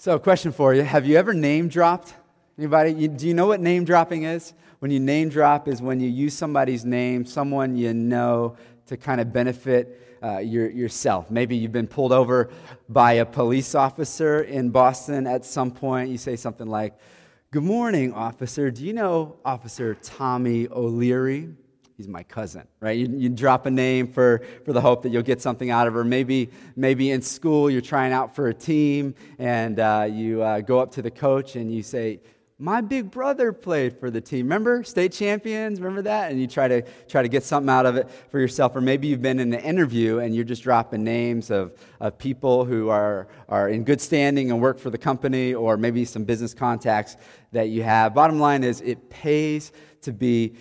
So, question for you Have you ever name dropped? Anybody? You, do you know what name dropping is? When you name drop is when you use somebody's name, someone you know, to kind of benefit uh, your, yourself. Maybe you've been pulled over by a police officer in Boston at some point. You say something like, Good morning, officer. Do you know Officer Tommy O'Leary? He's my cousin, right? You, you, drop a name for, for the hope that you'll get something out of her. Maybe, maybe in school you're trying out for a team and uh, you uh, go up to the coach and you say, my big brother played for the team. Remember state champions? Remember that? And you try to try to get something out of it for yourself. Or maybe you've been in an interview and you're just dropping names of, of people who are, are in good standing and work for the company, or maybe some business contacts that you have. Bottom line is, it pays to be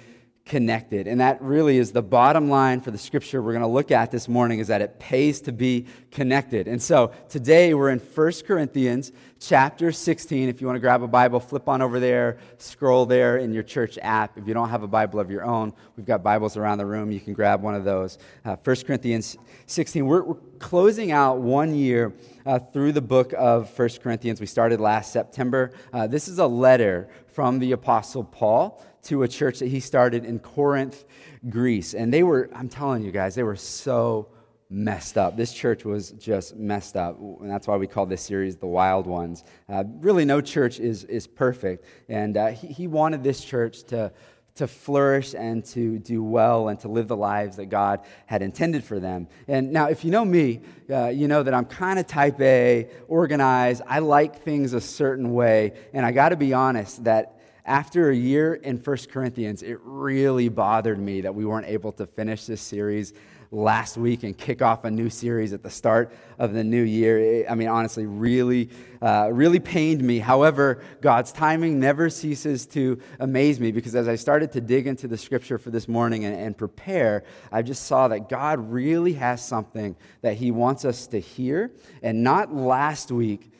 connected. And that really is the bottom line for the scripture we're going to look at this morning is that it pays to be connected. And so today we're in 1 Corinthians chapter 16. If you want to grab a Bible, flip on over there, scroll there in your church app. If you don't have a Bible of your own, we've got Bibles around the room. You can grab one of those. Uh, 1 Corinthians 16. We're, we're closing out one year uh, through the book of 1 Corinthians. We started last September. Uh, this is a letter from the Apostle Paul to a church that he started in Corinth, Greece. And they were, I'm telling you guys, they were so messed up. This church was just messed up. And that's why we call this series The Wild Ones. Uh, really, no church is, is perfect. And uh, he, he wanted this church to, to flourish and to do well and to live the lives that God had intended for them. And now, if you know me, uh, you know that I'm kind of type A, organized. I like things a certain way. And I got to be honest that after a year in 1 Corinthians, it really bothered me that we weren't able to finish this series last week and kick off a new series at the start of the new year. I mean, honestly, really, uh, really pained me. However, God's timing never ceases to amaze me because as I started to dig into the scripture for this morning and, and prepare, I just saw that God really has something that He wants us to hear, and not last week.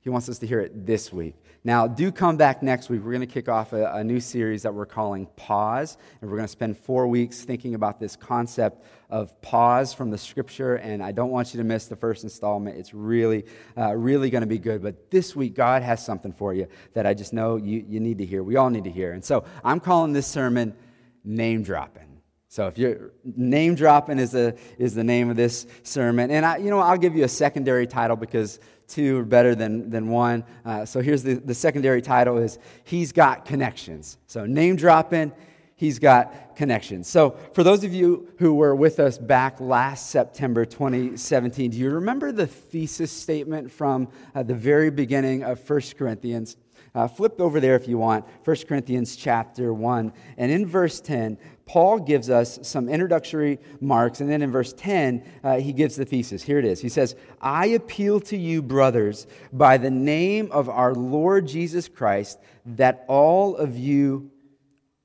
He wants us to hear it this week. Now, do come back next week. We're going to kick off a, a, new series that we're calling Pause, and we're going to spend four weeks thinking about this concept of pause from the scripture. And I don't want you to miss the first installment. It's really, uh, really going to be good. But this week, God has something for you that I just know you, you need to hear. We all need to hear. And so I'm calling this sermon Name Dropping. So if you're name dropping is the, is the name of this sermon. And I, you know, I'll give you a secondary title because two are better than, than one. Uh, so here's the, the secondary title is He's Got Connections. So name dropping, He's Got Connections. So for those of you who were with us back last September 2017, do you remember the thesis statement from uh, the very beginning of 1 Corinthians? Uh, flip over there if you want, 1 Corinthians chapter 1. And in verse 10, Paul gives us some introductory marks, and then in verse 10, uh, he gives the thesis. Here it is. He says, I appeal to you, brothers, by the name of our Lord Jesus Christ, that all of you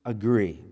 agree,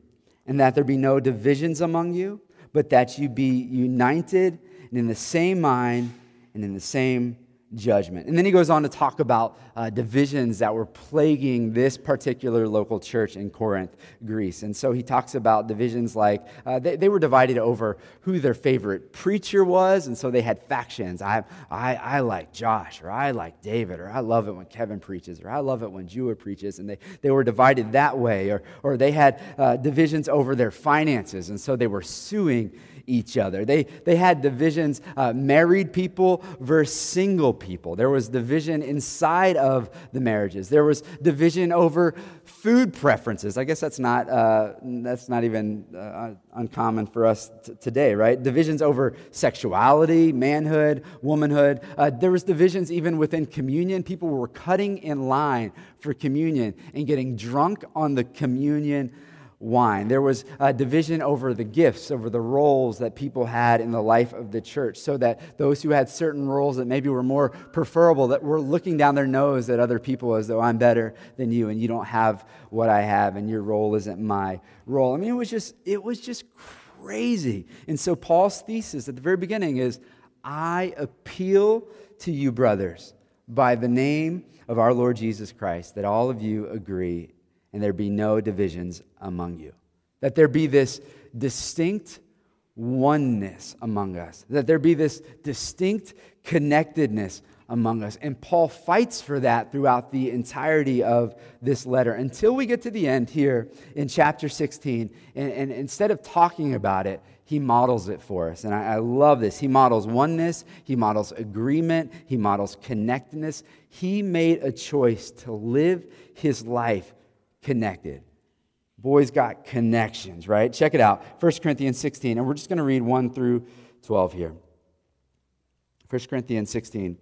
and that there be no divisions among you, but that you be united and in the same mind and in the same judgment. And then he goes on to talk about uh, divisions that were plaguing this particular local church in Corinth, Greece. And so he talks about divisions like uh, they, they, were divided over who their favorite preacher was. And so they had factions. I, I, I like Josh, or I like David, or I love it when Kevin preaches, or I love it when Jua preaches. And they, they were divided that way. Or, or they had uh, divisions over their finances. And so they were suing each other. They, they had divisions, uh, married people versus single people. There was division inside of the marriages. There was division over food preferences. I guess that's not, uh, that's not even uh, uncommon for us t- today, right? Divisions over sexuality, manhood, womanhood. Uh, there was divisions even within communion. People were cutting in line for communion and getting drunk on the communion wine. There was a division over the gifts, over the roles that people had in the life of the church, so that those who had certain roles that maybe were more preferable, that were looking down their nose at other people as though I'm better than you and you don't have what I have and your role isn't my role. I mean, it was just, it was just crazy. And so Paul's thesis at the very beginning is I appeal to you, brothers, by the name of our Lord Jesus Christ, that all of you agree and there be no divisions among you. That there be this distinct oneness among us. That there be this distinct connectedness among us. And Paul fights for that throughout the entirety of this letter until we get to the end here in chapter 16. And, and instead of talking about it, he models it for us. And I, I, love this. He models oneness, he models agreement, he models connectedness. He made a choice to live his life connected. Boys got connections, right? Check it out 1 Corinthians 16, and we're just going to read 1 through 12 here. 1 Corinthians 16,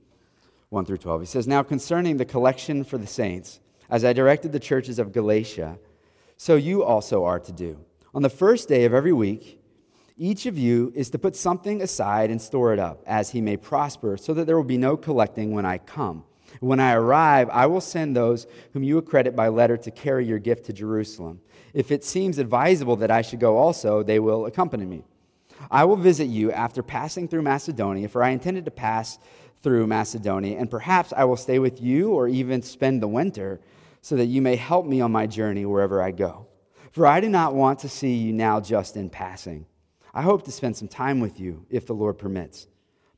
1 through 12. He says, Now concerning the collection for the saints, as I directed the churches of Galatia, so you also are to do. On the first day of every week, each of you is to put something aside and store it up, as he may prosper, so that there will be no collecting when I come. When I arrive, I will send those whom you accredit by letter to carry your gift to Jerusalem. If it seems advisable that I should go also, they will accompany me. I will visit you after passing through Macedonia, for I intended to pass through Macedonia, and perhaps I will stay with you or even spend the winter, so that you may help me on my journey wherever I go. For I do not want to see you now just in passing. I hope to spend some time with you, if the Lord permits.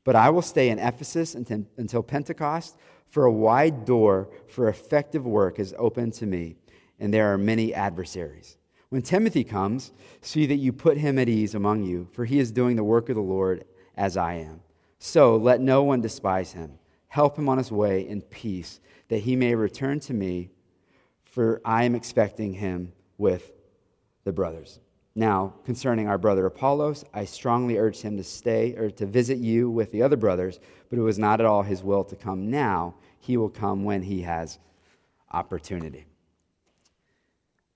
But I will stay in Ephesus until Pentecost, for a wide door for effective work is open to me, and there are many adversaries. When Timothy comes, see that you put him at ease among you, for he is doing the work of the Lord as I am. So let no one despise him. Help him on his way in peace, that he may return to me, for I am expecting him with the brothers. Now, concerning our brother Apollos, I strongly urged him to stay or to visit you with the other brothers, but it was not at all his will to come now. He will come when he has opportunity.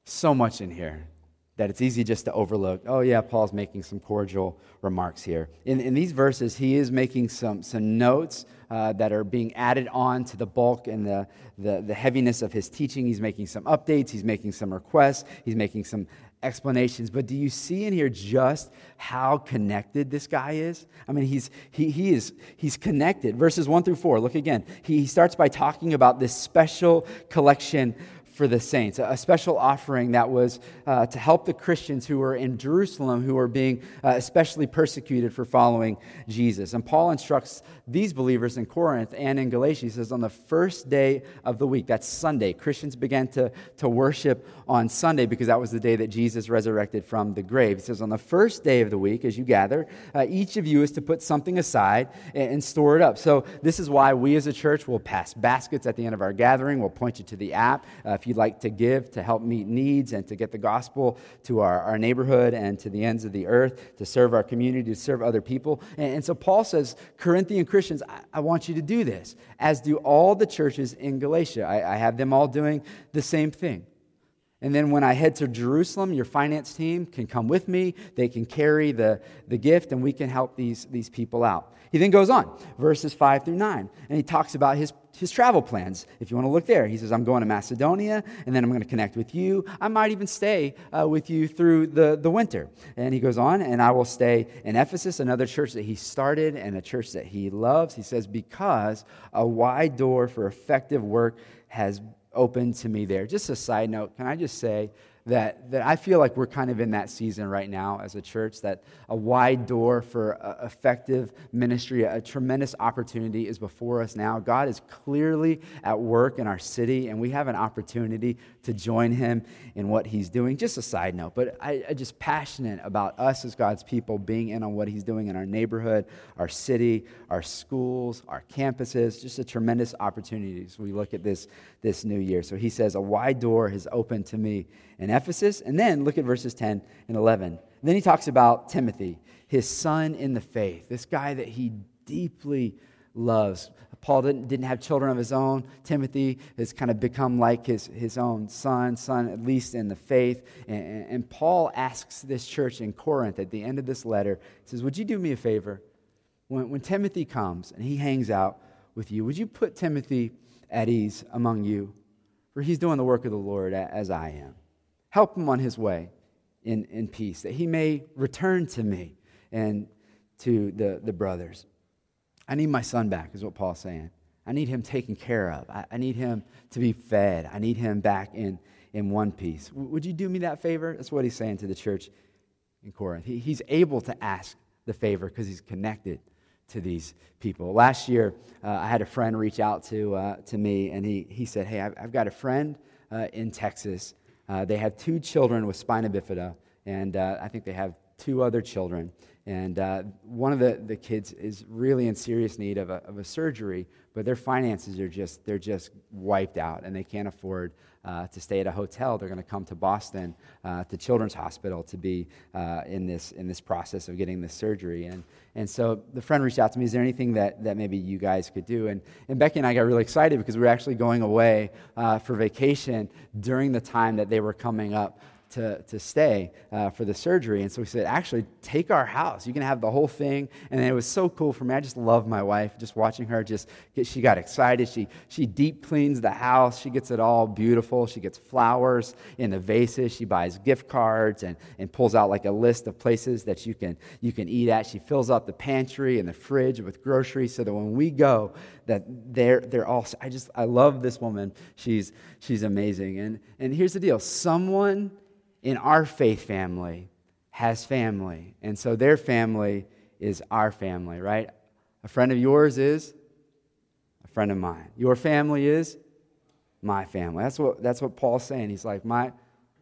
So much in here that it's easy just to overlook. Oh, yeah, Paul's making some cordial remarks here. In, in these verses, he is making some, some notes uh, that are being added on to the bulk and the, the, the heaviness of his teaching. He's making some updates, he's making some requests, he's making some explanations, but do you see in here just how connected this guy is? I mean, he's, he, he is, he's connected. Verses 1 through 4, look again. He, he starts by talking about this special collection for the saints, a special offering that was uh, to help the Christians who were in Jerusalem who were being uh, especially persecuted for following Jesus. And Paul instructs these believers in Corinth and in Galatia. He says, on the first day of the week, that's Sunday, Christians began to, to worship on Sunday because that was the day that Jesus resurrected from the grave. He says, on the first day of the week, as you gather, uh, each of you is to put something aside and, and store it up. So this is why we as a church will pass baskets at the end of our gathering. We'll point you to the app. Uh, if you'd like to give to help meet needs and to get the gospel to our, our neighborhood and to the ends of the earth, to serve our community, to serve other people. And, and so Paul says, Corinthian Christians, I, I, want you to do this, as do all the churches in Galatia. I, I have them all doing the same thing. And then when I head to Jerusalem, your finance team can come with me. They can carry the, the gift, and we can help these, these people out. He then goes on, verses 5 through 9, and he talks about his, his travel plans. If you want to look there, he says, I'm going to Macedonia, and then I'm going to connect with you. I might even stay uh, with you through the, the winter. And he goes on, and I will stay in Ephesus, another church that he started and a church that he loves. He says, Because a wide door for effective work has opened to me there. Just a side note, can I just say that, that I feel like we're kind of in that season right now as a church, that a wide door for uh, effective ministry, a tremendous opportunity is before us now. God is clearly at work in our city, and we have an opportunity to join him in what he's doing. Just a side note, but I, am just passionate about us as God's people being in on what he's doing in our neighborhood, our city, our schools, our campuses. Just a tremendous opportunity as we look at this, this new year. So he says, A wide door has opened to me in Ephesus. And then look at verses 10 and 11. And then he talks about Timothy, his son in the faith, this guy that he deeply loves. Paul didn't, didn't have children of his own. Timothy has kind of become like his, his own son, son at least in the faith. And, and Paul asks this church in Corinth at the end of this letter, he says, Would you do me a favor? When, when Timothy comes and he hangs out with you, would you put Timothy at ease among you? For he's doing the work of the Lord as I am. Help him on his way in, in peace, that he may return to me and to the, the brothers. I need my son back, is what Paul's saying. I need him taken care of. I, I need him to be fed. I need him back in, in one piece. W- would you do me that favor? That's what he's saying to the church in Corinth. He, he's able to ask the favor because he's connected to these people. Last year, uh, I had a friend reach out to, uh, to me, and he, he said, Hey, I've, I've got a friend uh, in Texas. Uh, they have two children with spina bifida, and uh, I think they have two other children. And uh, one of the, the kids is really in serious need of a, of a surgery, but their finances are just, they're just wiped out, and they can't afford uh, to stay at a hotel. They're going to come to Boston, uh, to Children's Hospital, to be uh, in, this, in this process of getting this surgery. And, and so the friend reached out to me, is there anything that, that maybe you guys could do? And, and Becky and I got really excited because we were actually going away uh, for vacation during the time that they were coming up to, to stay uh, for the surgery. And so we said, actually, take our house. You can have the whole thing. And it was so cool for me. I just love my wife, just watching her just get, she got excited. She, she deep cleans the house. She gets it all beautiful. She gets flowers in the vases. She buys gift cards and, and pulls out like a list of places that you can, you can eat at. She fills up the pantry and the fridge with groceries so that when we go, that they're, they're all, I just, I love this woman. She's, she's amazing. And, and here's the deal. Someone in our faith family has family. And so their family is our family, right? A friend of yours is a friend of mine. Your family is my family. That's what, that's what Paul's saying. He's like, my,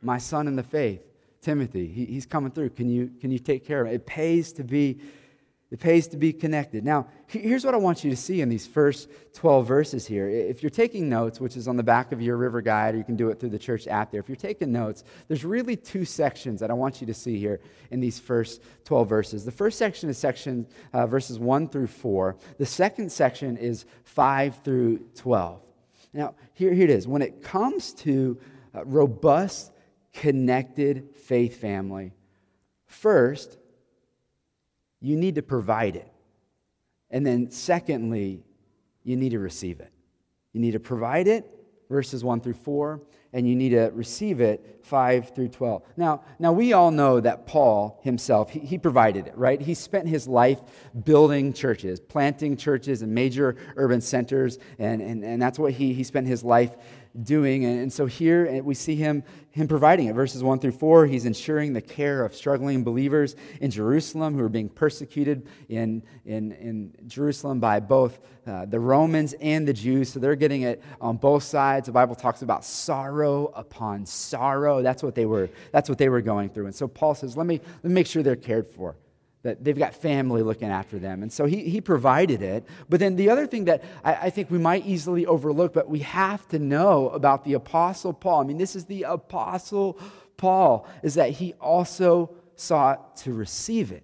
my son in the faith, Timothy, he, he's coming through. Can you, can you take care of him? It pays to be it pays to be connected. Now, here's what I want you to see in these first 12 verses here. If you're taking notes, which is on the back of your river guide, or you can do it through the church app there, if you're taking notes, there's really two sections that I want you to see here in these first 12 verses. The first section is section uh, verses 1 through 4, the second section is 5 through 12. Now, here, here it is. When it comes to robust, connected faith family, first, you need to provide it. And then, secondly, you need to receive it. You need to provide it, verses 1 through 4, and you need to receive it, 5 through 12. Now, now we all know that Paul himself, he, he provided it, right? He spent his life building churches, planting churches in major urban centers, and, and, and that's what he, he spent his life doing. And, so here eh, we see him, him providing it. Verses 1 through 4, he's ensuring the care of struggling believers in Jerusalem who are being persecuted in, in, in Jerusalem by both uh, the Romans and the Jews. So they're getting it on both sides. The Bible talks about sorrow upon sorrow. That's what they were, that's what they were going through. And so Paul says, let me, let me make sure they're cared for that they've got family looking after them. And so he, he provided it. But then the other thing that I, I, think we might easily overlook, but we have to know about the Apostle Paul, I mean, this is the Apostle Paul, is that he also sought to receive it.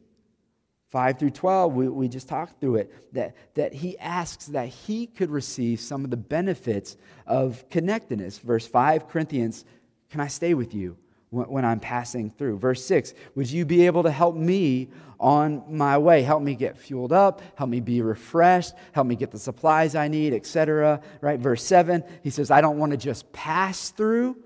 5 through 12, we, we just talked through it, that, that he asks that he could receive some of the benefits of connectedness. Verse 5, Corinthians, can I stay with you? When I'm passing through. Verse 6 Would you be able to help me on my way? Help me get fueled up, help me be refreshed, help me get the supplies I need, etc. Right? Verse 7, he says, I don't want to just pass through.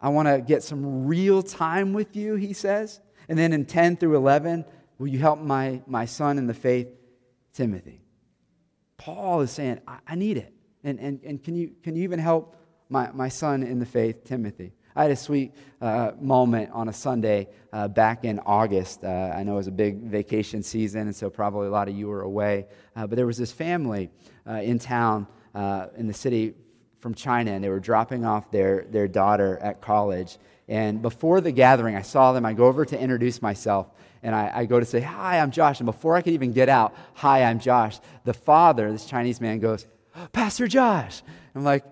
I want to get some real time with you, he says. And then in 10 through 11, will you help my, my son in the faith, Timothy? Paul is saying, I, I need it. And, and, and can, you, can you even help my, my son in the faith, Timothy? I had a sweet uh, moment on a Sunday uh, back in August. Uh, I know it was a big vacation season, and so probably a lot of you were away. Uh, but there was this family uh, in town in the city from China, and they were dropping off their, their daughter at college. And before the gathering, I saw them. I go over to introduce myself, and I, I, go to say, Hi, I'm Josh. And before I could even get out, Hi, I'm Josh, the father, this Chinese man, goes, Pastor Josh. I'm like,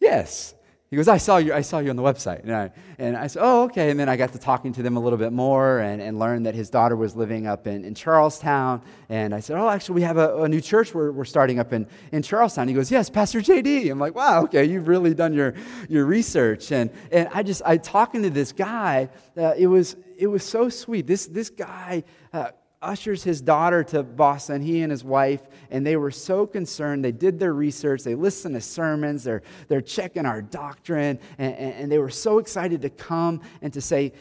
Yes. He goes, I saw you, I saw you on the website. And I, and I said, oh, okay. And then I got to talking to them a little bit more and, and learned that his daughter was living up in, in Charlestown. And I said, oh, actually, we have a, a new church we're, we're starting up in, in Charlestown. He goes, yes, Pastor JD. I'm like, wow, okay, you've really done your, your research. And, and I just, I talking to this guy, uh, it, was, it was so sweet. This, this guy, uh, ushers his daughter to Boston, he and his wife, and they were so concerned. They did their research, they listened to sermons, they're, they're checking our doctrine, and, and, they were so excited to come and to say,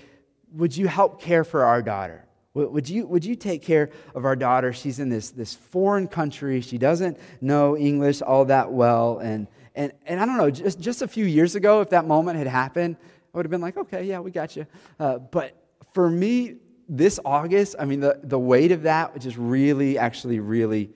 Would you help care for our daughter? Would you, would you take care of our daughter? She's in this, this foreign country. She doesn't know English all that well. And, and, and I don't know, just, just a few years ago, if that moment had happened, I would have been like, okay, yeah, we got you. Uh, but for me, this August, I mean, the, the weight of that just really, actually, really,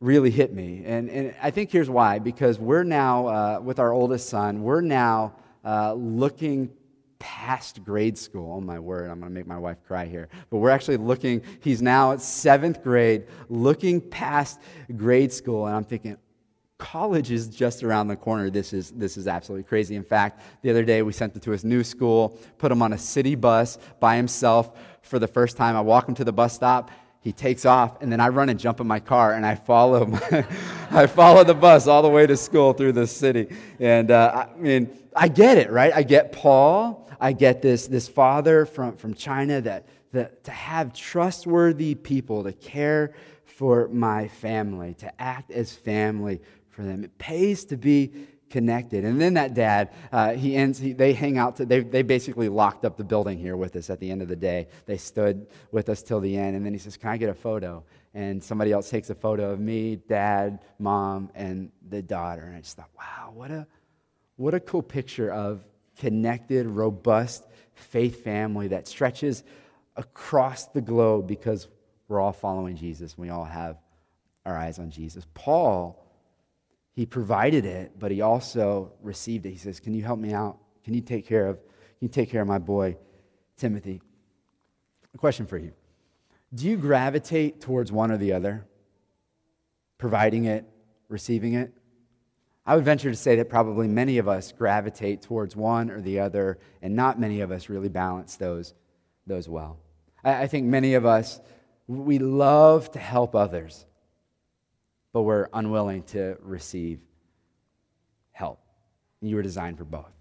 really hit me. And, and I think here's why because we're now, uh, with our oldest son, we're now uh, looking past grade school. Oh, my word, I'm going to make my wife cry here. But we're actually looking, he's now at seventh grade, looking past grade school. And I'm thinking, college is just around the corner. This is, this is absolutely crazy. In fact, the other day we sent him to his new school, put him on a city bus by himself for the first time. I walk him to the bus stop. He takes off, and then I run and jump in my car, and I follow. My, I follow the bus all the way to school through the city. And uh, I mean, I get it, right? I get Paul. I get this, this father from, from China that, that to have trustworthy people to care for my family, to act as family for them. It pays to be connected. And then that dad, uh, he ends, he, they hang out, to, they, they basically locked up the building here with us at the end of the day. They stood with us till the end. And then he says, Can I get a photo? And somebody else takes a photo of me, dad, mom, and the daughter. And I just thought, wow, what a, what a cool picture of connected, robust faith family that stretches across the globe because we're all following Jesus. We all have our eyes on Jesus. Paul, he provided it, but he also received it. He says, Can you help me out? Can you take care of, can you take care of my boy, Timothy? A question for you. Do you gravitate towards one or the other? Providing it, receiving it? I would venture to say that probably many of us gravitate towards one or the other, and not many of us really balance those, those well. I, I think many of us, we love to help others, but we're unwilling to receive help. You were designed for both.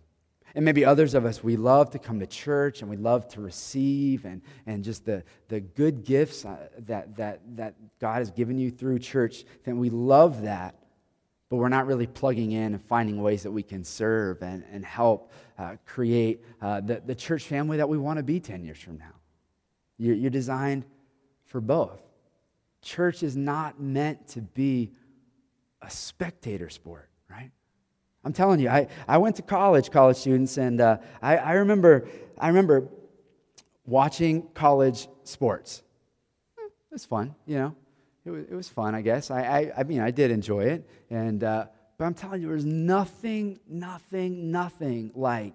And maybe others of us, we love to come to church and we love to receive and, and just the, the good gifts uh, that, that, that God has given you through church. Then we love that but we're not really plugging in and finding ways that we can serve and, and help uh, create uh, the, the church family that we want to be 10 years from now. You're, you're designed for both. Church is not meant to be a spectator sport, right? I'm telling you, I, I went to college, college students, and uh, I, I, remember, I remember watching college sports. It was fun, you know it was, it was fun, I guess. I, I, I mean, I did enjoy it. And, uh, but I'm telling you, there's nothing, nothing, nothing like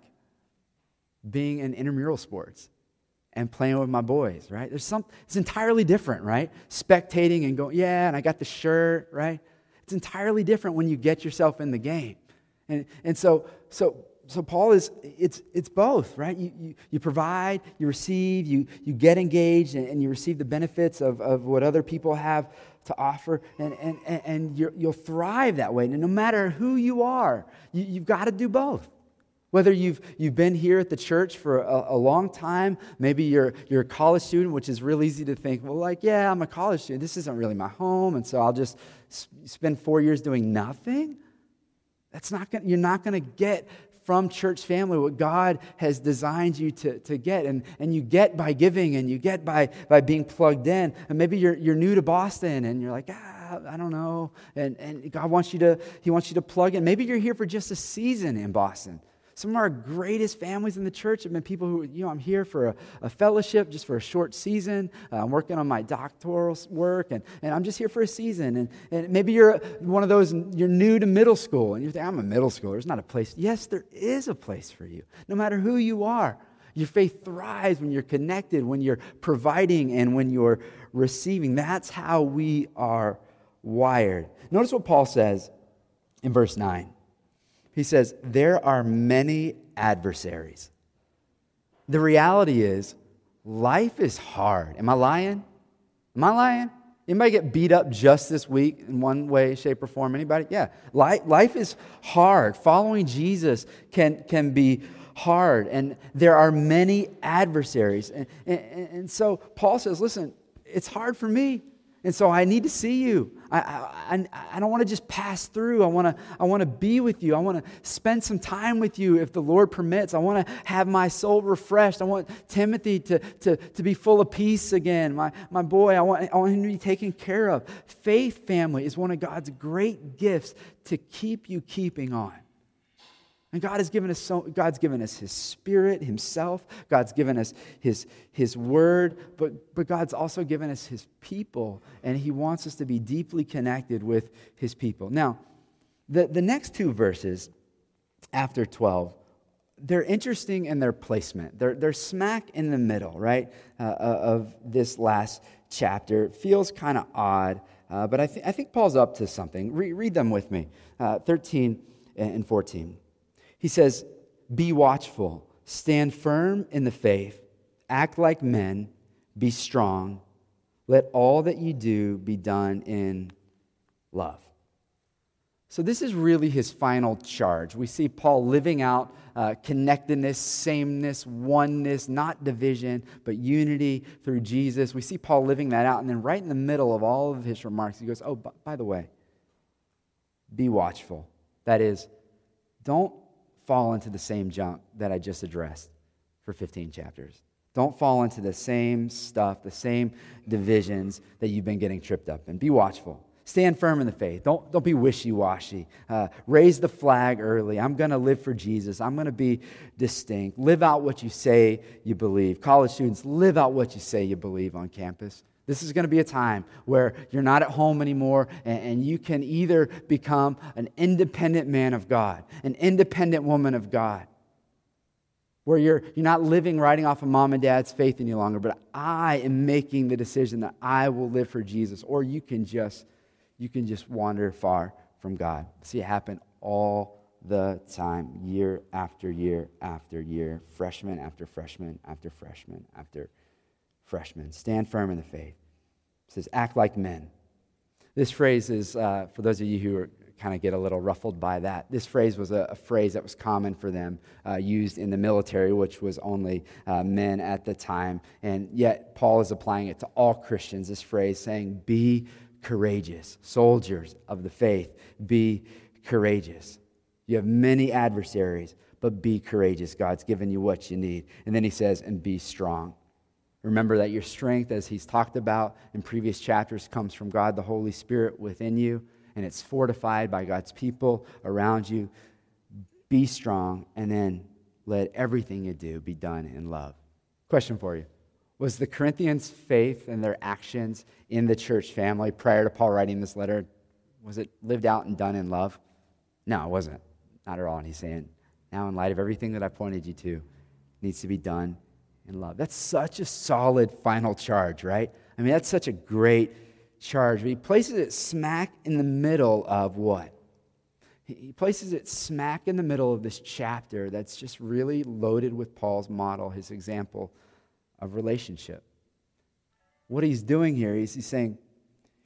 being in intramural sports and playing with my boys, right? There's some, it's entirely different, right? Spectating and going, yeah, and I got the shirt, right? It's entirely different when you get yourself in the game. And, and so, so so Paul is, it's, it's both, right? You, you, you provide, you receive, you, you get engaged, and, and you receive the benefits of, of what other people have to offer, and, and, and you will thrive that way. And no matter who you are, you, you've got to do both. Whether you've, you've been here at the church for a, a, long time, maybe you're, you're a college student, which is real easy to think, well, like, yeah, I'm a college student. This isn't really my home, and so I'll just spend four years doing nothing. That's not gonna, you're not going to get from church family, what God has designed you to, to get. And, and you get by giving and you get by, by being plugged in. And maybe you're, you're new to Boston and you're like, ah, I don't know. And, and God wants you to, He wants you to plug in. Maybe you're here for just a season in Boston. Some of our greatest families in the church have been people who, you know, I'm here for a, a fellowship, just for a short season. Uh, I'm working on my doctoral work, and, and I'm just here for a season. And, and maybe you're one of those, you're new to middle school, and you think, I'm a middle schooler. There's not a place. Yes, there is a place for you, no matter who you are. Your faith thrives when you're connected, when you're providing, and when you're receiving. That's how we are wired. Notice what Paul says in verse 9. He says, There are many adversaries. The reality is, life is hard. Am I lying? Am I lying? Anybody get beat up just this week in one way, shape, or form? Anybody? Yeah. Life, is hard. Following Jesus can, can be hard, and there are many adversaries. And, and, and so Paul says, listen, it's hard for me. And so I need to see you. I, I, I don't want to just pass through. I want to, I want to be with you. I want to spend some time with you if the Lord permits. I want to have my soul refreshed. I want Timothy to, to, to be full of peace again. My, my boy, I want, I want him to be taken care of. Faith family is one of God's great gifts to keep you keeping on. And God has given us so, God's given us His Spirit, Himself. God's given us His, His Word, but, but God's also given us His people, and He wants us to be deeply connected with His people. Now, the, the next two verses after 12, they're interesting in their placement. They're, they're smack in the middle, right, uh, uh of this last chapter. It feels kind of odd, uh, but I, th- I think Paul's up to something. Re- read them with me uh, 13 and 14. He says, Be watchful, stand firm in the faith, act like men, be strong. Let all that you do be done in love. So, this is really his final charge. We see Paul living out uh, connectedness, sameness, oneness, not division, but unity through Jesus. We see Paul living that out. And then, right in the middle of all of his remarks, he goes, Oh, by the way, be watchful. That is, don't fall into the same junk that I just addressed for 15 chapters. Don't fall into the same stuff, the same divisions that you've been getting tripped up in. Be watchful. Stand firm in the faith. Don't, don't be wishy washy. Uh, raise the flag early. I'm going to live for Jesus. I'm going to be distinct. Live out what you say you believe. College students, live out what you say you believe on campus. This is going to be a time where you're not at home anymore, and, you can either become an independent man of God, an independent woman of God where you're, you're not living riding off of mom and dad's faith any longer, but I am making the decision that I will live for Jesus. Or you can just you can just wander far from God. See it happen all the time, year after year after year, freshman after freshman after freshman after freshman. Stand firm in the faith. It says, act like men. This phrase is, uh, for those of you who kind of get a little ruffled by that, this phrase was a, a phrase that was common for them, uh, used in the military, which was only uh, men at the time. And yet, Paul is applying it to all Christians, this phrase saying, be courageous. Soldiers of the faith, be courageous. You have many adversaries, but be courageous. God's given you what you need. And then he says, and be strong. Remember that your strength, as he's talked about in previous chapters, comes from God, the Holy Spirit within you, and it's fortified by God's people around you. Be strong, and then let everything you do be done in love. Question for you was the Corinthians' faith and their actions in the church family prior to Paul writing this letter, was it lived out and done in love? No, it wasn't. Not at all. And he's saying, now, in light of everything that I pointed you to, needs to be done in love. That's such a solid final charge, right? I mean, that's such a great charge. But he places it smack in the middle of what? He places it smack in the middle of this chapter that's just really loaded with Paul's model, his example of relationship. What he's doing here is he's saying,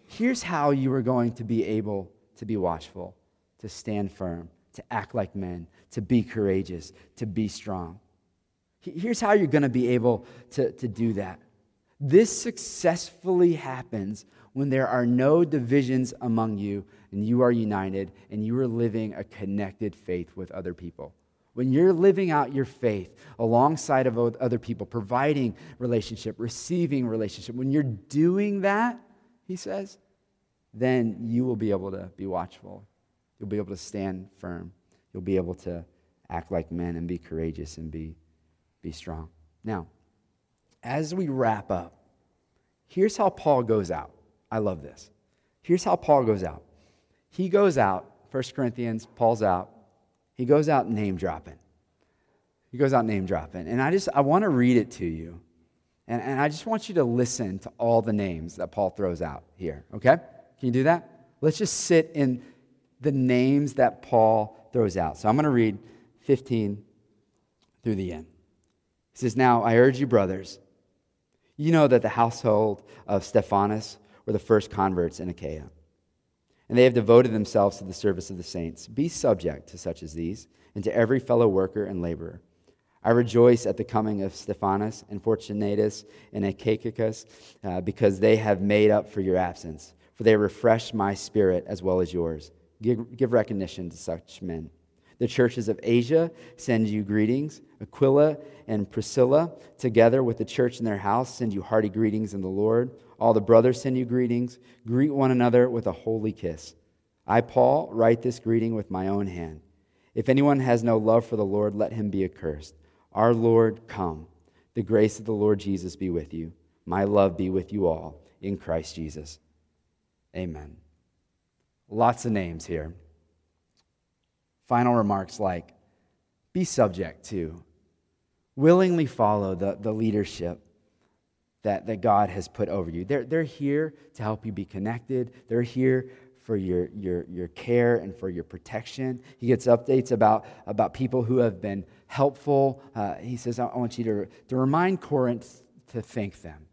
here's how you are going to be able to be watchful, to stand firm, to act like men, to be courageous, to be strong. Here's how you're going to be able to, to do that. This successfully happens when there are no divisions among you and you are united and you are living a connected faith with other people. When you're living out your faith alongside of other people, providing relationship, receiving relationship, when you're doing that, he says, then you will be able to be watchful. You'll be able to stand firm. You'll be able to act like men and be courageous and be, be strong. Now, as we wrap up, here's how Paul goes out. I love this. Here's how Paul goes out. He goes out, 1 Corinthians, Paul's out he goes out name dropping. He goes out name dropping. And I just, I want to read it to you. And, and I just want you to listen to all the names that Paul throws out here, okay? Can you do that? Let's just sit in the names that Paul throws out. So I'm going to read 15 through the end. He says, Now I urge you, brothers, you know that the household of Stephanas were the first converts in Achaia and they have devoted themselves to the service of the saints. Be subject to such as these, and to every fellow worker and laborer. I rejoice at the coming of Stephanas and Fortunatus and Achaicus, uh, because they have made up for your absence, for they refresh my spirit as well as yours. Give, give recognition to such men. The churches of Asia send you greetings. Aquila and Priscilla, together with the church in their house, send you hearty greetings in the Lord. All the brothers send you greetings. Greet one another with a holy kiss. I, Paul, write this greeting with my own hand. If anyone has no love for the Lord, let him be accursed. Our Lord, come. The grace of the Lord Jesus be with you. My love be with you all in Christ Jesus. Amen. Lots of names here. Final remarks like be subject to, willingly follow the, the leadership that, that God has put over you. They're, they're here to help you be connected. They're here for your, your, your care and for your protection. He gets updates about, about people who have been helpful. Uh, he says, I want you to, to remind Corinth to thank them.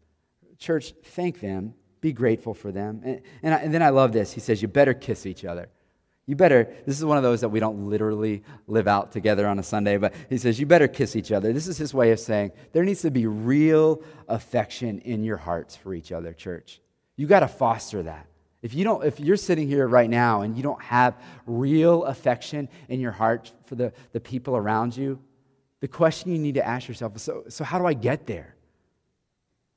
Church, thank them. Be grateful for them. And, and, I, and then I love this. He says, You better kiss each other. You better, this is one of those that we don't literally live out together on a Sunday, but he says, You better kiss each other. This is his way of saying there needs to be real affection in your hearts for each other, church. You got to foster that. If, you don't, if you're sitting here right now and you don't have real affection in your heart for the, the people around you, the question you need to ask yourself is so, so how do I get there?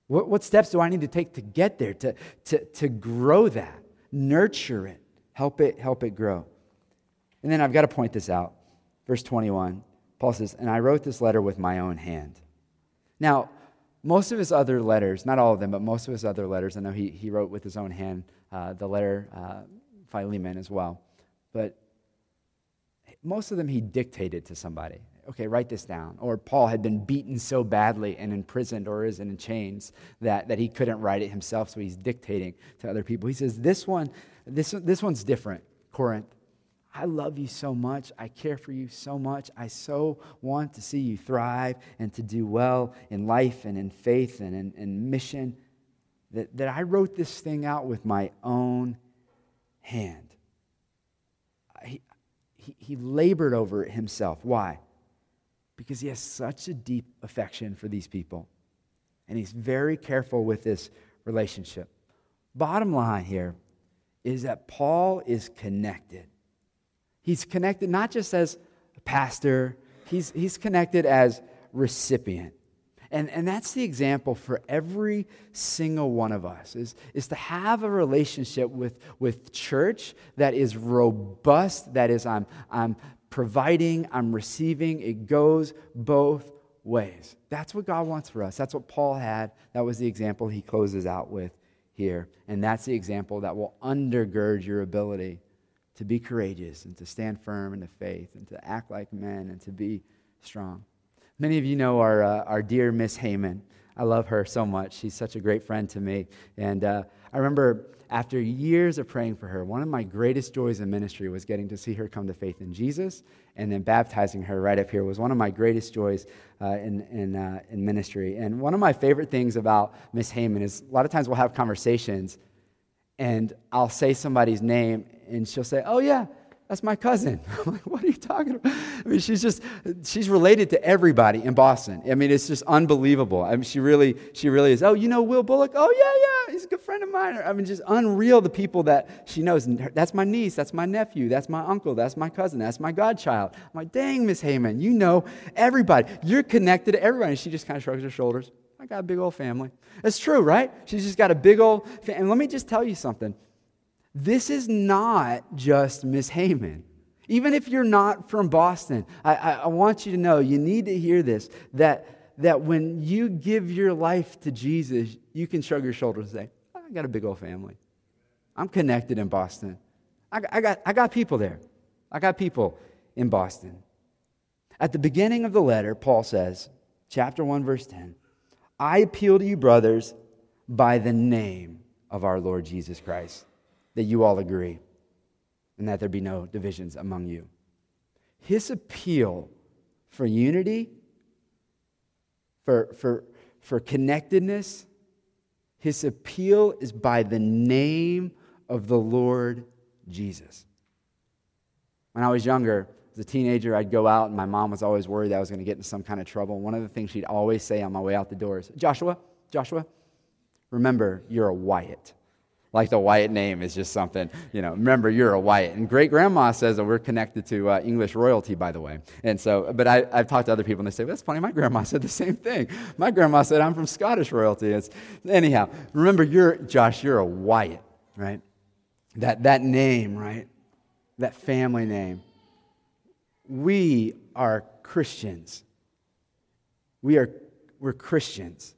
What, what steps do I need to take to get there, to, to, to grow that, nurture it? Help it, help it grow. And then I've got to point this out. Verse 21, Paul says, And I wrote this letter with my own hand. Now, most of his other letters, not all of them, but most of his other letters, I know he, he wrote with his own hand uh, the letter uh, Philemon as well. But most of them he dictated to somebody. Okay, write this down. Or Paul had been beaten so badly and imprisoned or is in chains that, that he couldn't write it himself, so he's dictating to other people. He says, This one this, this one's different, Corinth. I love you so much. I care for you so much. I so want to see you thrive and to do well in life and in faith and in, in mission that, that I wrote this thing out with my own hand. He, he, he labored over it himself. Why? Because he has such a deep affection for these people. And he's very careful with this relationship. Bottom line here is that Paul is connected. He's connected not just as a pastor, he's, he's connected as recipient. And, and that's the example for every single one of us is, is to have a relationship with, with church that is robust, that is, I'm, I'm providing, I'm receiving. It goes both ways. That's what God wants for us. That's what Paul had. That was the example he closes out with here. And that's the example that will undergird your ability to be courageous and to stand firm in the faith and to act like men and to be strong. Many of you know our, uh, our dear Miss Heyman. I love her so much. She's such a great friend to me. And uh, I remember after years of praying for her, one of my greatest joys in ministry was getting to see her come to faith in Jesus and then baptizing her right up here was one of my greatest joys uh, in, in, uh, in ministry. And one of my favorite things about Miss Heyman is a lot of times we'll have conversations and I'll say somebody's name and she'll say, Oh, yeah, that's my cousin. I'm like, what are you talking about? I mean, she's just, she's related to everybody in Boston. I mean, it's just unbelievable. I mean, she really, she really is. Oh, you know Will Bullock? Oh, yeah, yeah, he's a good friend of mine. I mean, just unreal the people that she knows. That's my niece, that's my nephew, that's my uncle, that's my cousin, that's my godchild. I'm like, dang, Miss Heyman, you know everybody. You're connected to everybody. And she just kind of shrugs her shoulders. I got a big old family. It's true, right? She's just got a big old family. And let me just tell you something. This is not just Miss Heyman. Even if you're not from Boston, I, I, I, want you to know, you need to hear this, that, that when you give your life to Jesus, you can shrug your shoulders and say, I got a big old family. I'm connected in Boston. I, I, got, I got people there. I got people in Boston. At the beginning of the letter, Paul says, chapter 1, verse 10, I appeal to you, brothers, by the name of our Lord Jesus Christ that you all agree and that there be no divisions among you. His appeal for unity, for, for, for connectedness, his appeal is by the name of the Lord Jesus. When I was younger, as a teenager, I'd go out, and my mom was always worried I was going to get into some kind of trouble. One of the things she'd always say on my way out the door is Joshua, Joshua, remember, you're a Wyatt like the Wyatt name is just something, you know, remember you're a Wyatt. And great grandma says that we're connected to uh, English royalty, by the way. And so, but I, have talked to other people and they say, well, that's funny, my grandma said the same thing. My grandma said, I'm from Scottish royalty. It's, anyhow, remember, you're, Josh, you're a Wyatt, right? That, that name, right? That family name. we are Christians. We are we're Christians.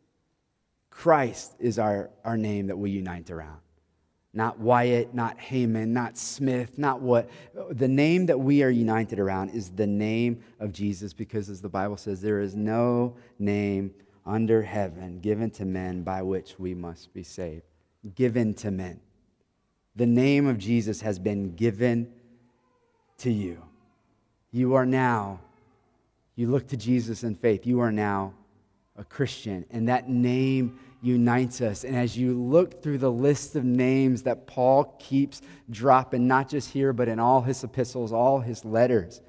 Christ is our, our name that we unite around. Not Wyatt, not Heyman, not Smith, not what. The name that we are united around is the name of Jesus because, as the Bible says, there is no name under heaven given to men by which we must be saved. Given to men. The name of Jesus has been given to you. You are now, you look to Jesus in faith, you are now a Christian. And that name unites us. And as you look through the list of names that Paul keeps dropping, not just here, but in all his epistles, all his letters,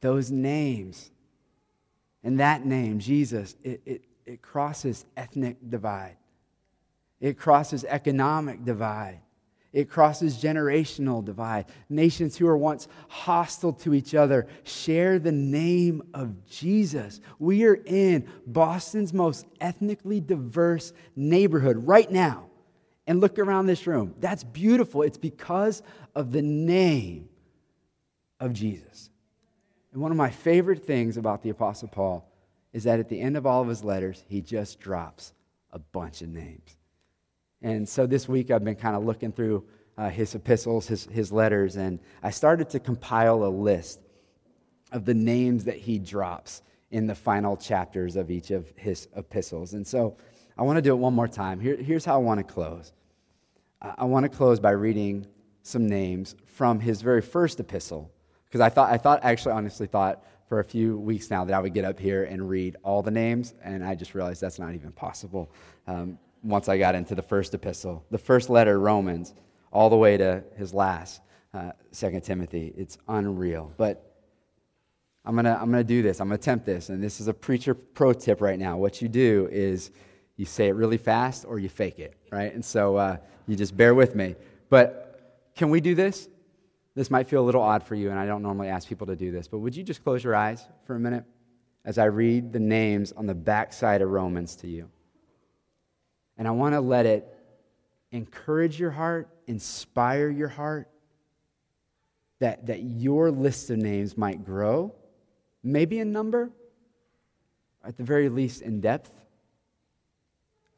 those names and that name, Jesus, it, it, it crosses ethnic divide, it crosses economic divide. It crosses generational divide. Nations who were once hostile to each other share the name of Jesus. We are in Boston's most ethnically diverse neighborhood right now. And look around this room. That's beautiful. It's because of the name of Jesus. And one of my favorite things about the Apostle Paul is that at the end of all of his letters, he just drops a bunch of names. And so this week I've been kind of looking through uh, his epistles, his, his letters, and I started to compile a list of the names that he drops in the final chapters of each of his epistles. And so I want to do it one more time. Here, here's how I want to close I want to close by reading some names from his very first epistle. Because I thought, I thought, actually, honestly thought for a few weeks now that I would get up here and read all the names, and I just realized that's not even possible. Um, once I got into the first epistle. The first letter, Romans, all the way to his last, uh, 2 Timothy. It's unreal. But I'm going to I'm gonna do this. I'm going to attempt this. And this is a preacher pro tip right now. What you do is you say it really fast or you fake it, right? And so uh, you just bear with me. But can we do this? This might feel a little odd for you, and I don't normally ask people to do this, but would you just close your eyes for a minute as I read the names on the backside of Romans to you? And I want to let it encourage your heart, inspire your heart, that, that your list of names might grow, maybe in number, at the very least in depth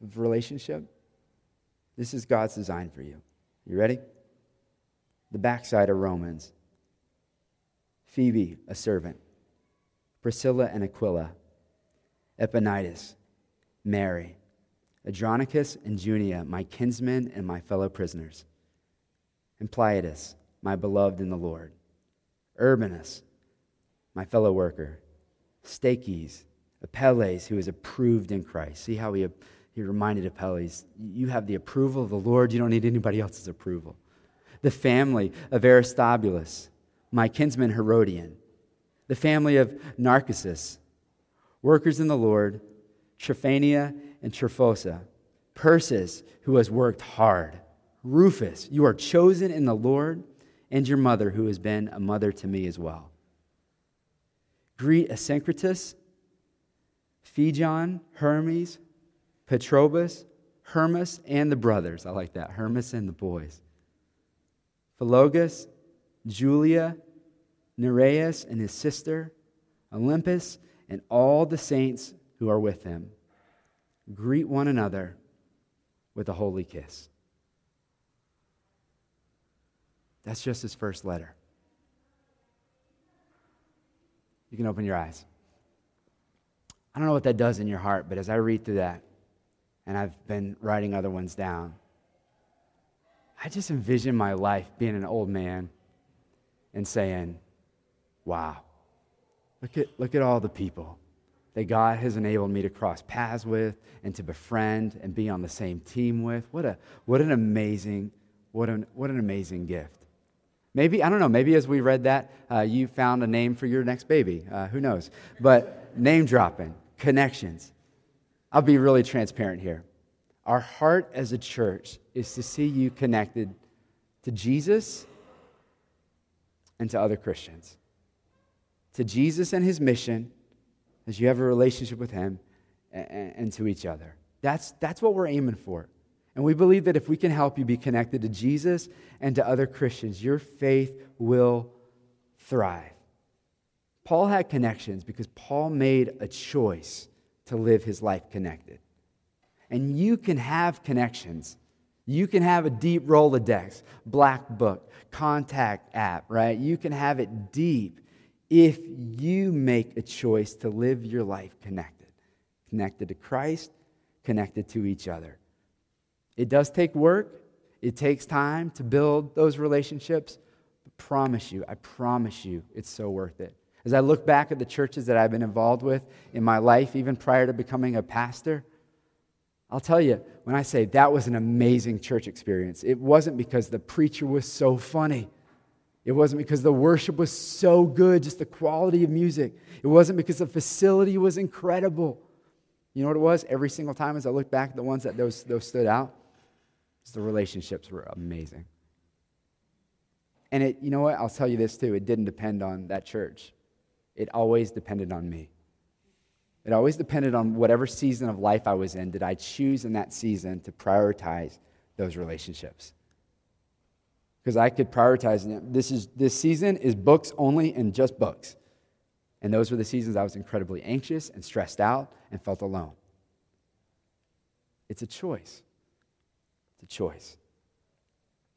of relationship. This is God's design for you. You ready? The backside of Romans. Phoebe, a servant. Priscilla and Aquila. Epaenetus. Mary. Andronicus and Junia, my kinsmen and my fellow prisoners, Ampliatus, my beloved in the Lord, Urbanus, my fellow worker, Stachys, Apelles, who is approved in Christ. See how he, he reminded Apelles, you have the approval of the Lord, you don't need anybody else's approval. The family of Aristobulus, my kinsman Herodion, the family of Narcissus, workers in the Lord, Tryphaena and Tryphosa, Persis, who has worked hard, Rufus, you are chosen in the Lord, and your mother, who has been a mother to me as well. Greet Asyncritus, Phlegon, Hermes, Patrobas, Hermas, and the brothers. I like that. Hermas and the boys. Philologus, Julia, Nereus and his sister, Olympas, and all the saints who are with him. Greet one another with a holy kiss. That's just his first letter. You can open your eyes. I don't know what that does in your heart, but as I read through that, and I've been writing other ones down, I just envision my life being an old man and saying, Wow, look at, look at all the people that God has enabled me to cross paths with and to befriend and be on the same team with. What, a, what an amazing, what an, what an amazing gift. Maybe, I don't know, maybe as we read that, uh, you found a name for your next baby. Uh, who knows? But name dropping, connections. I'll be really transparent here. Our heart as a church is to see you connected to Jesus and to other Christians, to Jesus and his mission as you have a relationship with Him and, and to each other. That's, that's what we're aiming for. And we believe that if we can help you be connected to Jesus and to other Christians, your faith will thrive. Paul had connections because Paul made a choice to live his life connected. And you can have connections. You can have a deep Rolodex, black book, contact app, right? You can have it deep if you make a choice to live your life connected. Connected to Christ, connected to each other. It does take work, it takes time to build those relationships. But promise you, I promise you, it's so worth it. As I look back at the churches that I've been involved with in my life, even prior to becoming a pastor, I'll tell you, when I say that was an amazing church experience, it wasn't because the preacher was so funny. It wasn't because the worship was so good, just the quality of music. It wasn't because the facility was incredible. You know what it was? Every single time as I look back, the ones that those, those stood out, the relationships were amazing. And it, you know what? I'll tell you this too. It didn't depend on that church. It always depended on me. It always depended on whatever season of life I was in. Did I choose in that season to prioritize those relationships? Because I could prioritize this is this season is books only and just books. And those were the seasons I was incredibly anxious and stressed out and felt alone. It's a choice. It's a choice.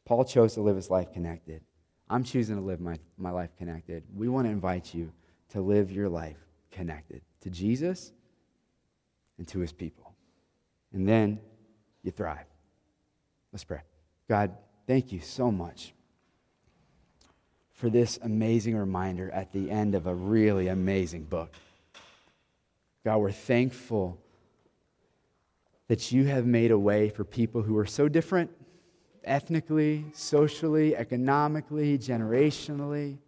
Paul chose to live his life connected. I'm choosing to live my, my life connected. We want to invite you to live your life connected to Jesus and to his people. And then you thrive. Let's pray. God, thank you so much for this amazing reminder at the end of a really amazing book. God, we're thankful that you have made a way for people who are so different ethnically, socially, economically, generationally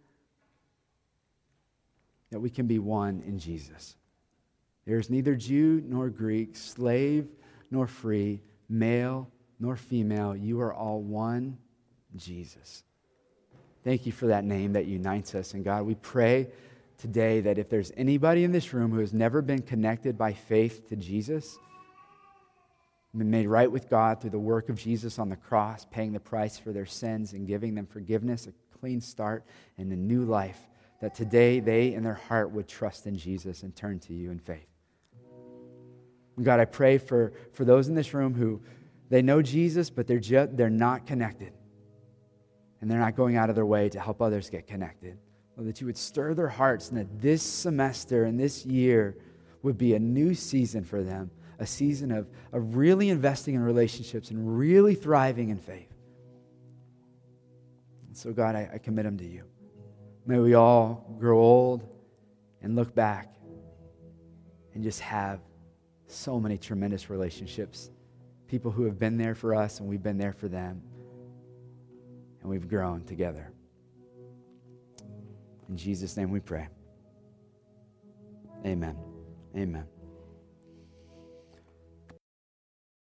that we can be one in Jesus. There is neither Jew nor Greek, slave nor free, male nor female. You are all one, Jesus. Thank you for that name that unites us. And God, we pray today that if there's anybody in this room who has never been connected by faith to Jesus, been made right with God through the work of Jesus on the cross, paying the price for their sins and giving them forgiveness, a clean start, and a new life that today they in their heart would trust in Jesus and turn to you in faith. And God, I pray for, for those in this room who they know Jesus, but they're, just, they're not connected. And they're not going out of their way to help others get connected. Lord, that you would stir their hearts and that this semester and this year would be a new season for them, a season of, of really investing in relationships and really thriving in faith. And so, God, I, I commit them to you. May we all grow old and look back and just have so many tremendous relationships. People who have been there for us and we've been there for them. And we've grown together. In Jesus' name we pray. Amen. Amen.